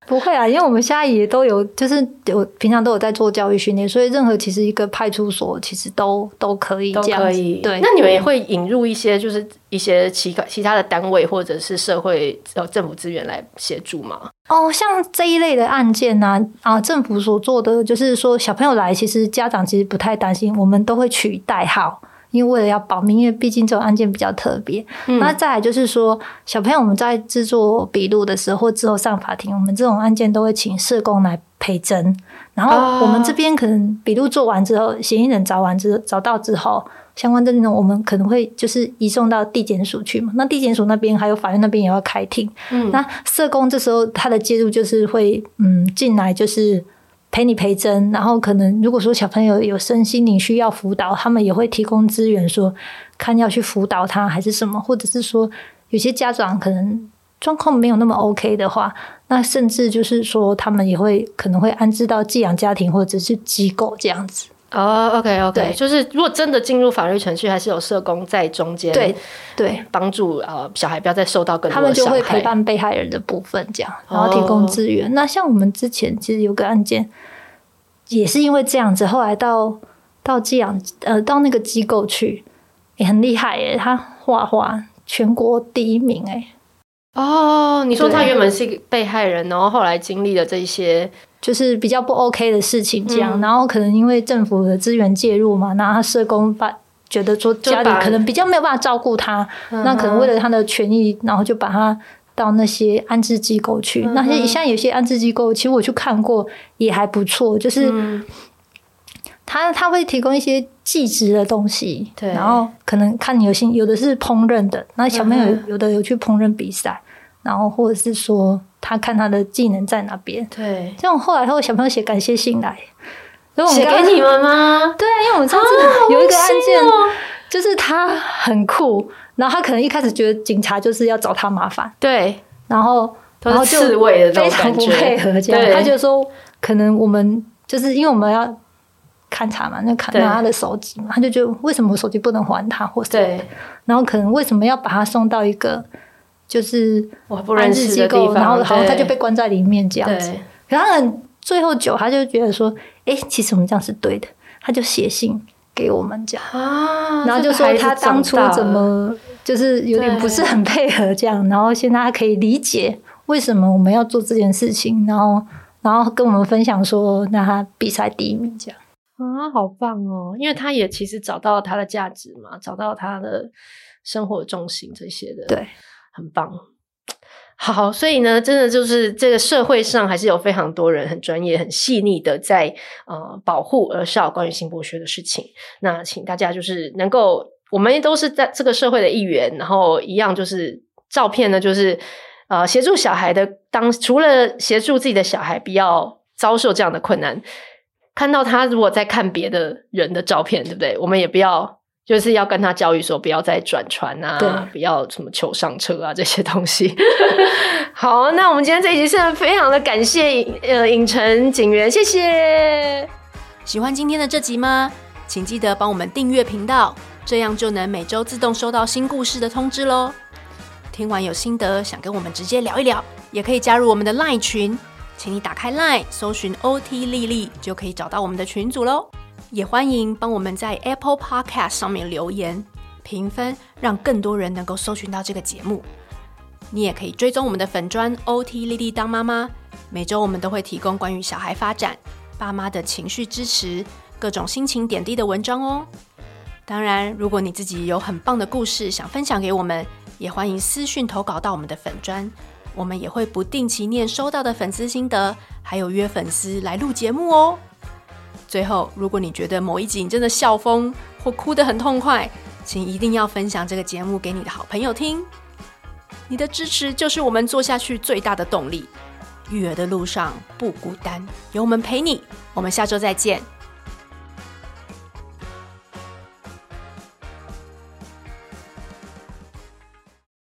不会啊，因为我们现在也都有，就是有平常都有在做教育训练，所以任何其实一个派出所其实都都可以这样子，都可以。对，那你们也会引入一些就是一些其他其他的单位或者是社会呃政府资源来协助吗？哦，像这一类的案件呢，啊，啊，政府所做的就是说小朋友来，其实家长其实不太担心，我们都会取代号。因为为了要保密，因为毕竟这种案件比较特别。嗯、那再来就是说，小朋友我们在制作笔录的时候，或之后上法庭，我们这种案件都会请社工来陪诊。然后我们这边可能笔录做完之后，嫌疑人找完之找到之后，相关证据呢，我们可能会就是移送到地检署去嘛。那地检署那边还有法院那边也要开庭。嗯，那社工这时候他的介入就是会嗯进来就是。陪你陪真，然后可能如果说小朋友有身心灵需要辅导，他们也会提供资源，说看要去辅导他还是什么，或者是说有些家长可能状况没有那么 OK 的话，那甚至就是说他们也会可能会安置到寄养家庭或者是机构这样子。哦，OK OK，就是如果真的进入法律程序，还是有社工在中间，对对，帮助呃小孩不要再受到更多的伤害。他们就会陪伴被害人的部分，这样然后提供资源。哦。那像我们之前其实有个案件，也是因为这样子，后来到到寄养呃到那个机构去，也很厉害耶，他画画全国第一名哎。哦，你说他原本是一个被害人，然后后来经历了这些。就是比较不 OK 的事情，这样，嗯、然后可能因为政府的资源介入嘛，然后他社工把觉得说家里可能比较没有办法照顾他，那可能为了他的权益，然后就把他到那些安置机构去。嗯、那些像有些安置机构，其实我去看过，也还不错，就是他他会提供一些技职的东西，对，然后可能看你有心，有的是烹饪的，那小朋友有的有去烹饪比赛，然后或者是说。他看他的技能在哪边？对，这种后来后小朋友写感谢信来，写给你们吗？对啊，因为我们上次有一个案件，就是他很酷，然后他可能一开始觉得警察就是要找他麻烦，对，然后然后就非常不配合，这样。他就说可能我们就是因为我们要勘察嘛，那看拿他的手机嘛，他就觉得为什么我手机不能还他，或者对，然后可能为什么要把他送到一个。就是我不认识机构，然后好像他就被关在里面这样子。然后最后久，他就觉得说，哎，其实我们这样是对的。他就写信给我们讲，然后就说他当初怎么就是有点不是很配合这样，然后现在他可以理解为什么我们要做这件事情，然后然后跟我们分享说，那他比赛第一名这样。啊，好棒哦！因为他也其实找到他的价值嘛，找到他的生活重心这些的，对，很棒。好，所以呢，真的就是这个社会上还是有非常多人很专业、很细腻的在呃保护儿少关于性剥削的事情。那请大家就是能够，我们都是在这个社会的一员，然后一样就是照片呢，就是呃协助小孩的当除了协助自己的小孩不要遭受这样的困难，看到他如果在看别的人的照片，对不对？我们也不要。就是要跟他教育说，不要再转船啊，不要什么求上车啊这些东西。好，那我们今天这一集是非常的感谢呃影城警员，谢谢。喜欢今天的这集吗？请记得帮我们订阅频道，这样就能每周自动收到新故事的通知喽。听完有心得，想跟我们直接聊一聊，也可以加入我们的 LINE 群，请你打开 LINE 搜寻 OT 丽丽，就可以找到我们的群组喽。也欢迎帮我们在 Apple Podcast 上面留言评分，让更多人能够搜寻到这个节目。你也可以追踪我们的粉砖 OT 丽丽当妈妈，每周我们都会提供关于小孩发展、爸妈的情绪支持、各种心情点滴的文章哦。当然，如果你自己有很棒的故事想分享给我们，也欢迎私讯投稿到我们的粉砖，我们也会不定期念收到的粉丝心得，还有约粉丝来录节目哦。最后，如果你觉得某一集你真的笑疯或哭得很痛快，请一定要分享这个节目给你的好朋友听。你的支持就是我们做下去最大的动力。育儿的路上不孤单，有我们陪你。我们下周再见，